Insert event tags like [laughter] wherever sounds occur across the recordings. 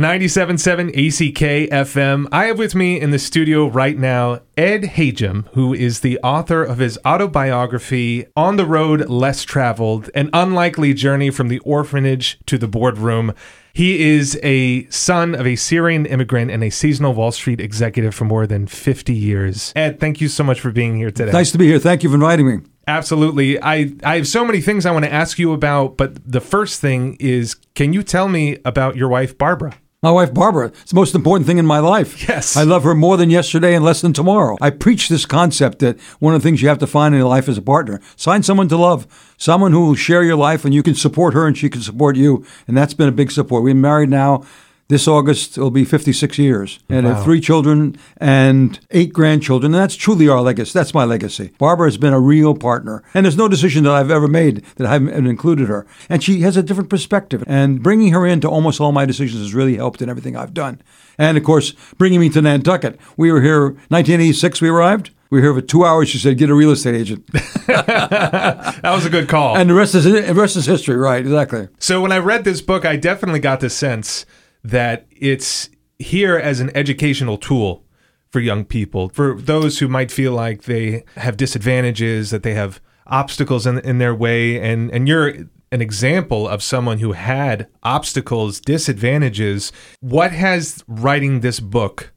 97.7 ACK FM. I have with me in the studio right now Ed Hajim, who is the author of his autobiography, On the Road Less Traveled An Unlikely Journey from the Orphanage to the Boardroom. He is a son of a Syrian immigrant and a seasonal Wall Street executive for more than 50 years. Ed, thank you so much for being here today. Nice to be here. Thank you for inviting me. Absolutely. I, I have so many things I want to ask you about, but the first thing is can you tell me about your wife, Barbara? My wife, Barbara, it's the most important thing in my life. Yes. I love her more than yesterday and less than tomorrow. I preach this concept that one of the things you have to find in your life is a partner. Find someone to love, someone who will share your life and you can support her and she can support you. And that's been a big support. We've been married now this August will be 56 years, and Wow. have three children and eight grandchildren. And that's truly our legacy. That's my legacy. Barbara has been a real partner, and there's no decision that I've ever made that I haven't included her. And she has a different perspective, and bringing her into almost all my decisions has really helped in everything I've done. And of course, bringing me to Nantucket. We were here 1986. We arrived. We were here for two hours. She said, "Get a real estate agent," [laughs] That was a good call. and the rest is the rest is history. Right? Exactly. So when I read this book, I definitely got the sense that it's here as an educational tool for young people, for those who might feel like they have disadvantages, that they have obstacles in, in their way, and and you're an example of someone who had obstacles, disadvantages. What has writing this book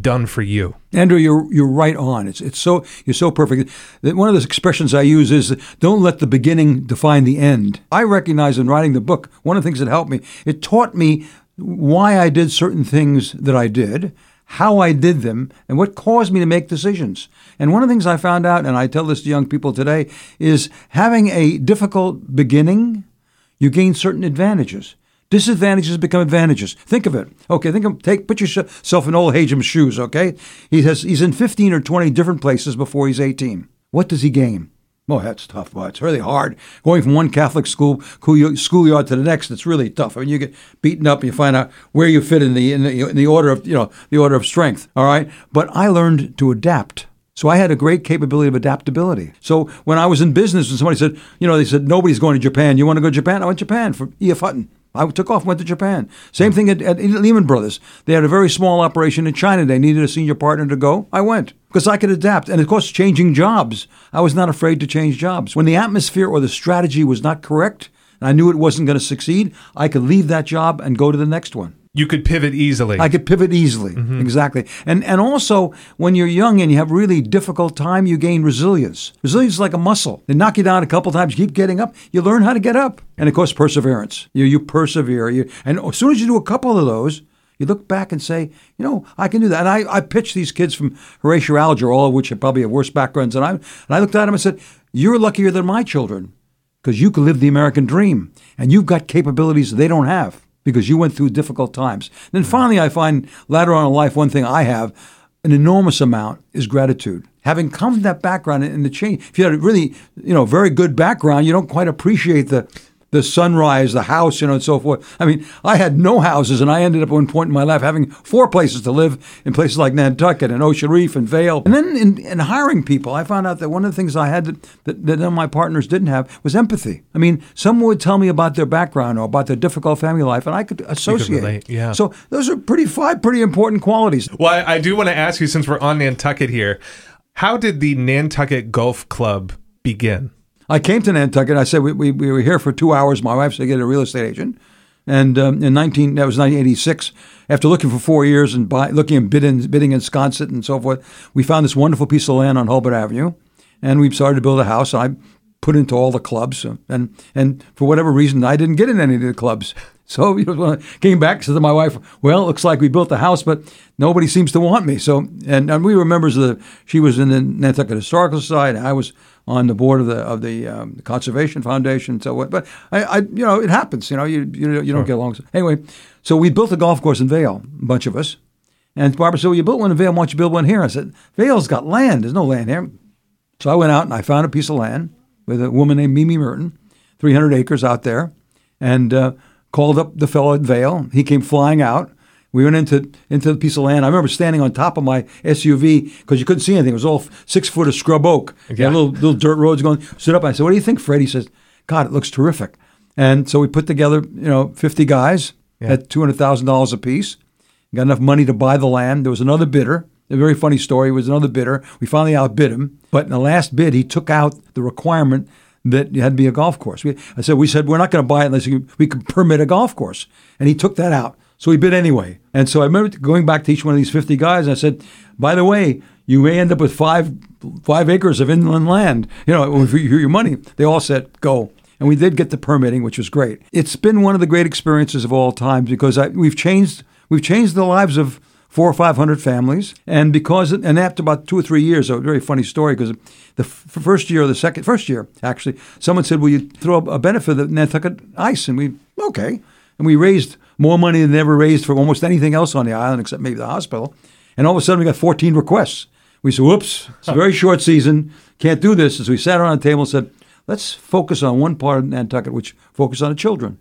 done for you? Andrew, you're you're right on. It's it's so you're so perfect. One of the expressions I use is don't let the beginning define the end. I recognize in writing the book, one of the things that helped me, it taught me why I did certain things that I did, how I did them, and what caused me to make decisions. And one of the things I found out, and I tell this to young people today, is having a difficult beginning, you gain certain advantages. Disadvantages become advantages. Think of it. Okay, think of take put yourself in old Hajim's shoes. Okay, he has he's in fifteen or twenty different places before he's eighteen. What does he gain? Well, that's tough, but it's really hard. Going from one Catholic school school- schoolyard to the next, it's really tough. I mean, you get beaten up, and you find out where you fit in the in the, in the order of you know the order of strength. All right, but I learned to adapt. So I had a great capability of adaptability. So when I was in business, and somebody said, you know, they said nobody's going to Japan. You want to go to Japan? I went to Japan for E.F. Hutton. I took off, went to Japan. Same thing at, at Lehman Brothers. They had a very small operation in China. They needed a senior partner to go. I went because I could adapt. And of course, changing jobs. I was not afraid to change jobs. When the atmosphere or the strategy was not correct, and I knew it wasn't going to succeed, I could leave that job and go to the next one. You could pivot easily. I could pivot easily. Mm-hmm. Exactly. And and also when you're young and you have really difficult time, you gain resilience. Resilience is like a muscle. They knock you down a couple times, you keep getting up, you learn how to get up. And of course perseverance. You you persevere. You and as soon as you do a couple of those, you look back and say, you know, I can do that. And I, I pitched these kids from Horatio Alger, all of which have probably have worse backgrounds than I. And I looked at them and said, "You're luckier than my children because you can live the American dream, and you've got capabilities they don't have because you went through difficult times. Then mm-hmm. finally, I find later on in life, one thing I have an enormous amount is gratitude. Having come from that background and the change, if you had a really, you know, very good background, you don't quite appreciate the the sunrise, the house, you know, and so forth. I mean, I had no houses, and I ended up at one point in my life having four places to live in places like Nantucket and Ocean Reef and Vail. And then in, in hiring people, I found out that one of the things I had that, that, that none of my partners didn't have was empathy. I mean, someone would tell me about their background or about their difficult family life, and I could associate. relate, yeah. So those are pretty five pretty important qualities. Well, I, I do want to ask you, since we're on Nantucket here, how did the Nantucket Golf Club begin? I came to Nantucket. I said we, we, we were here for two hours. My wife said get a real estate agent, and um, in nineteen that was nineteen eighty six. After looking for four years and buy, looking and bidding, bidding in Sconset and so forth, we found this wonderful piece of land on Hulbert Avenue, and we started to build a house. I put into all the clubs, and and for whatever reason, I didn't get in any of the clubs. [laughs] So you know, when I came back, said to my wife, "Well, it looks like we built the house, but nobody seems to want me." So, and, and we were members of the. She was in the Nantucket Historical Society. I was on the board of the of the um, Conservation Foundation. So, what? But I, I, you know, it happens. You know, you you, you don't get along. Anyway, so we built a golf course in Vail, a bunch of us. And Barbara said, "Well, you built one in Vail. Why don't you build one here?" I said, "Vail's got land. There's no land here." So I went out and I found a piece of land with a woman named Mimi Merton, 300 acres out there, and uh, called up the fellow at Vail. He came flying out. We went into into the piece of land. I remember standing on top of my SUV because you couldn't see anything. It was all six foot of scrub oak. Yeah. little little dirt roads going. Stood up. I said, "What do you think, Fred?" He says, "God, it looks terrific." And so we put together, you know, 50 guys. at two hundred thousand dollars apiece. Got enough money to buy the land. There was another bidder. A very funny story. Was another bidder. We finally outbid him, but in the last bid, he took out the requirement that it had to be a golf course. We, I said, we said we're not going to buy it unless we can permit a golf course, and he took that out. So he bid anyway. And so I remember going back to each one of these 50 guys, and I said, by the way, you may end up with five five acres of inland land. You know, for your money. They all said, go. And we did get the permitting, which was great. It's been one of the great experiences of all times because I, we've changed we've changed the lives of four or five hundred families, and because and after about two or three years, a very funny story because the f- first year or the second first year actually, someone said, "Will you throw a benefit of Nantucket Ice?" And we okay, and we raised more money than ever raised for almost anything else on the island except maybe the hospital. And all of a sudden, we got 14 requests. We said, "Whoops, it's a very short season, can't do this." As we sat around the table and said, "Let's focus on one part of Nantucket, which focus on the children."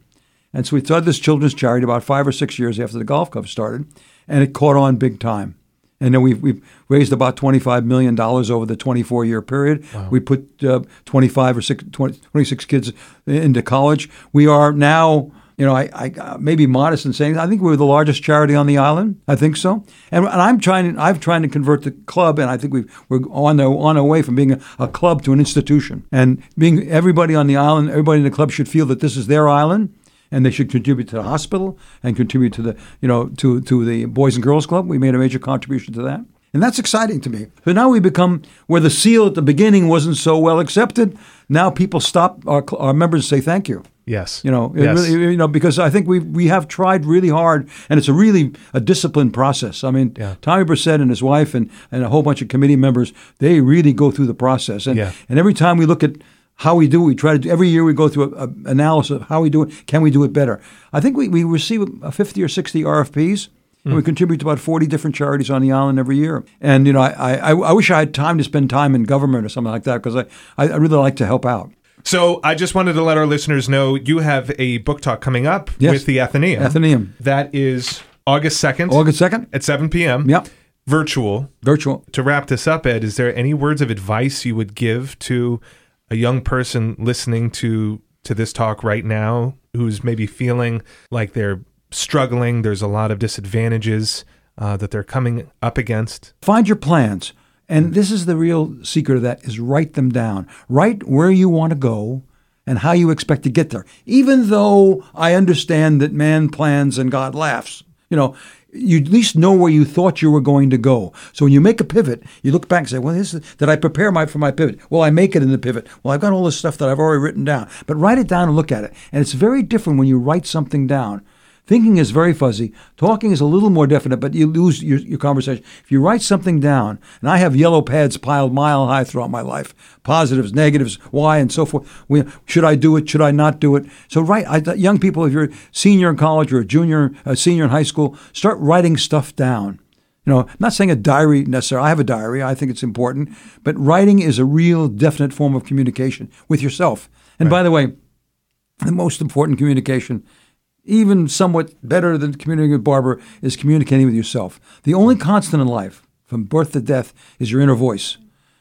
And so we started this children's charity about five or six years after the golf club started and it caught on big time. And then we've, we've raised about $25 million over the 24 year period. Wow. We put uh, 25 or six, 20, 26 kids into college. We are now, you know, I, I uh, maybe modest in saying I think we're the largest charity on the island. I think so. And, and I'm trying, I'm trying to convert the club, and I think we we're on, the, on our way from being a, a club to an institution. And being everybody on the island, everybody in the club should feel that this is their island and they should contribute to the hospital and contribute to the you know to to the Boys and Girls Club. We made a major contribution to that. And that's exciting to me. So now we become where the seal at the beginning wasn't so well accepted. Now people stop our, our members say thank you. Yes. You know, yes. Really, you know, because I think we we have tried really hard, and it's a really a disciplined process. I mean, yeah. Tommy Brissett and his wife and, and a whole bunch of committee members, they really go through the process. And yeah. and every time we look at how we do it. We try to do, every year we go through an analysis of how we do it. Can we do it better? I think we, we receive a 50 or 60 RFPs. And we hmm. contribute to about 40 different charities on the island every year. And, you know, I, I, I wish I had time to spend time in government or something like that because I, I really like to help out. So I just wanted to let our listeners know you have a book talk coming up yes. with the Atheneum. Atheneum. That is August 2nd. August 2nd. At 7 p.m. Yep. Virtual. Virtual. To wrap this up, Ed, is there any words of advice you would give to a young person listening to to this talk right now who's maybe feeling like they're struggling, there's a lot of disadvantages uh, that they're coming up against. Find your plans. And this is the real secret of that is write them down. Write where you want to go and how you expect to get there. Even though I understand that man plans and God laughs. You know, you at least know where you thought you were going to go. So when you make a pivot, you look back and say, "Well, this is, did I prepare my for my pivot? Well, I make it in the pivot. Well, I've got all this stuff that I've already written down." But write it down and look at it. And it's very different when you write something down. Thinking is very fuzzy. Talking is a little more definite, but you lose your, your conversation. If you write something down, and I have yellow pads piled mile high throughout my life, positives, negatives, why, and so forth. We, should I do it? Should I not do it? So write, I, young people, if you're a senior in college or a junior, a senior in high school, start writing stuff down. You know, I'm not saying a diary necessarily. I have a diary. I think it's important, but writing is a real, definite form of communication with yourself. And right. by the way, the most important communication even somewhat better than communicating with Barbara, is communicating with yourself. The only constant in life, from birth to death, is your inner voice.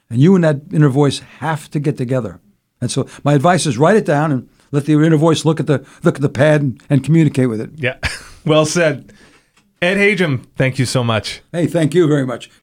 And you and that inner voice have to get together. And so my advice is write it down and let the inner voice look at the look at the pad and, and communicate with it. Yeah. [laughs] well said. Ed Hajim, thank you so much. Hey, thank you very much.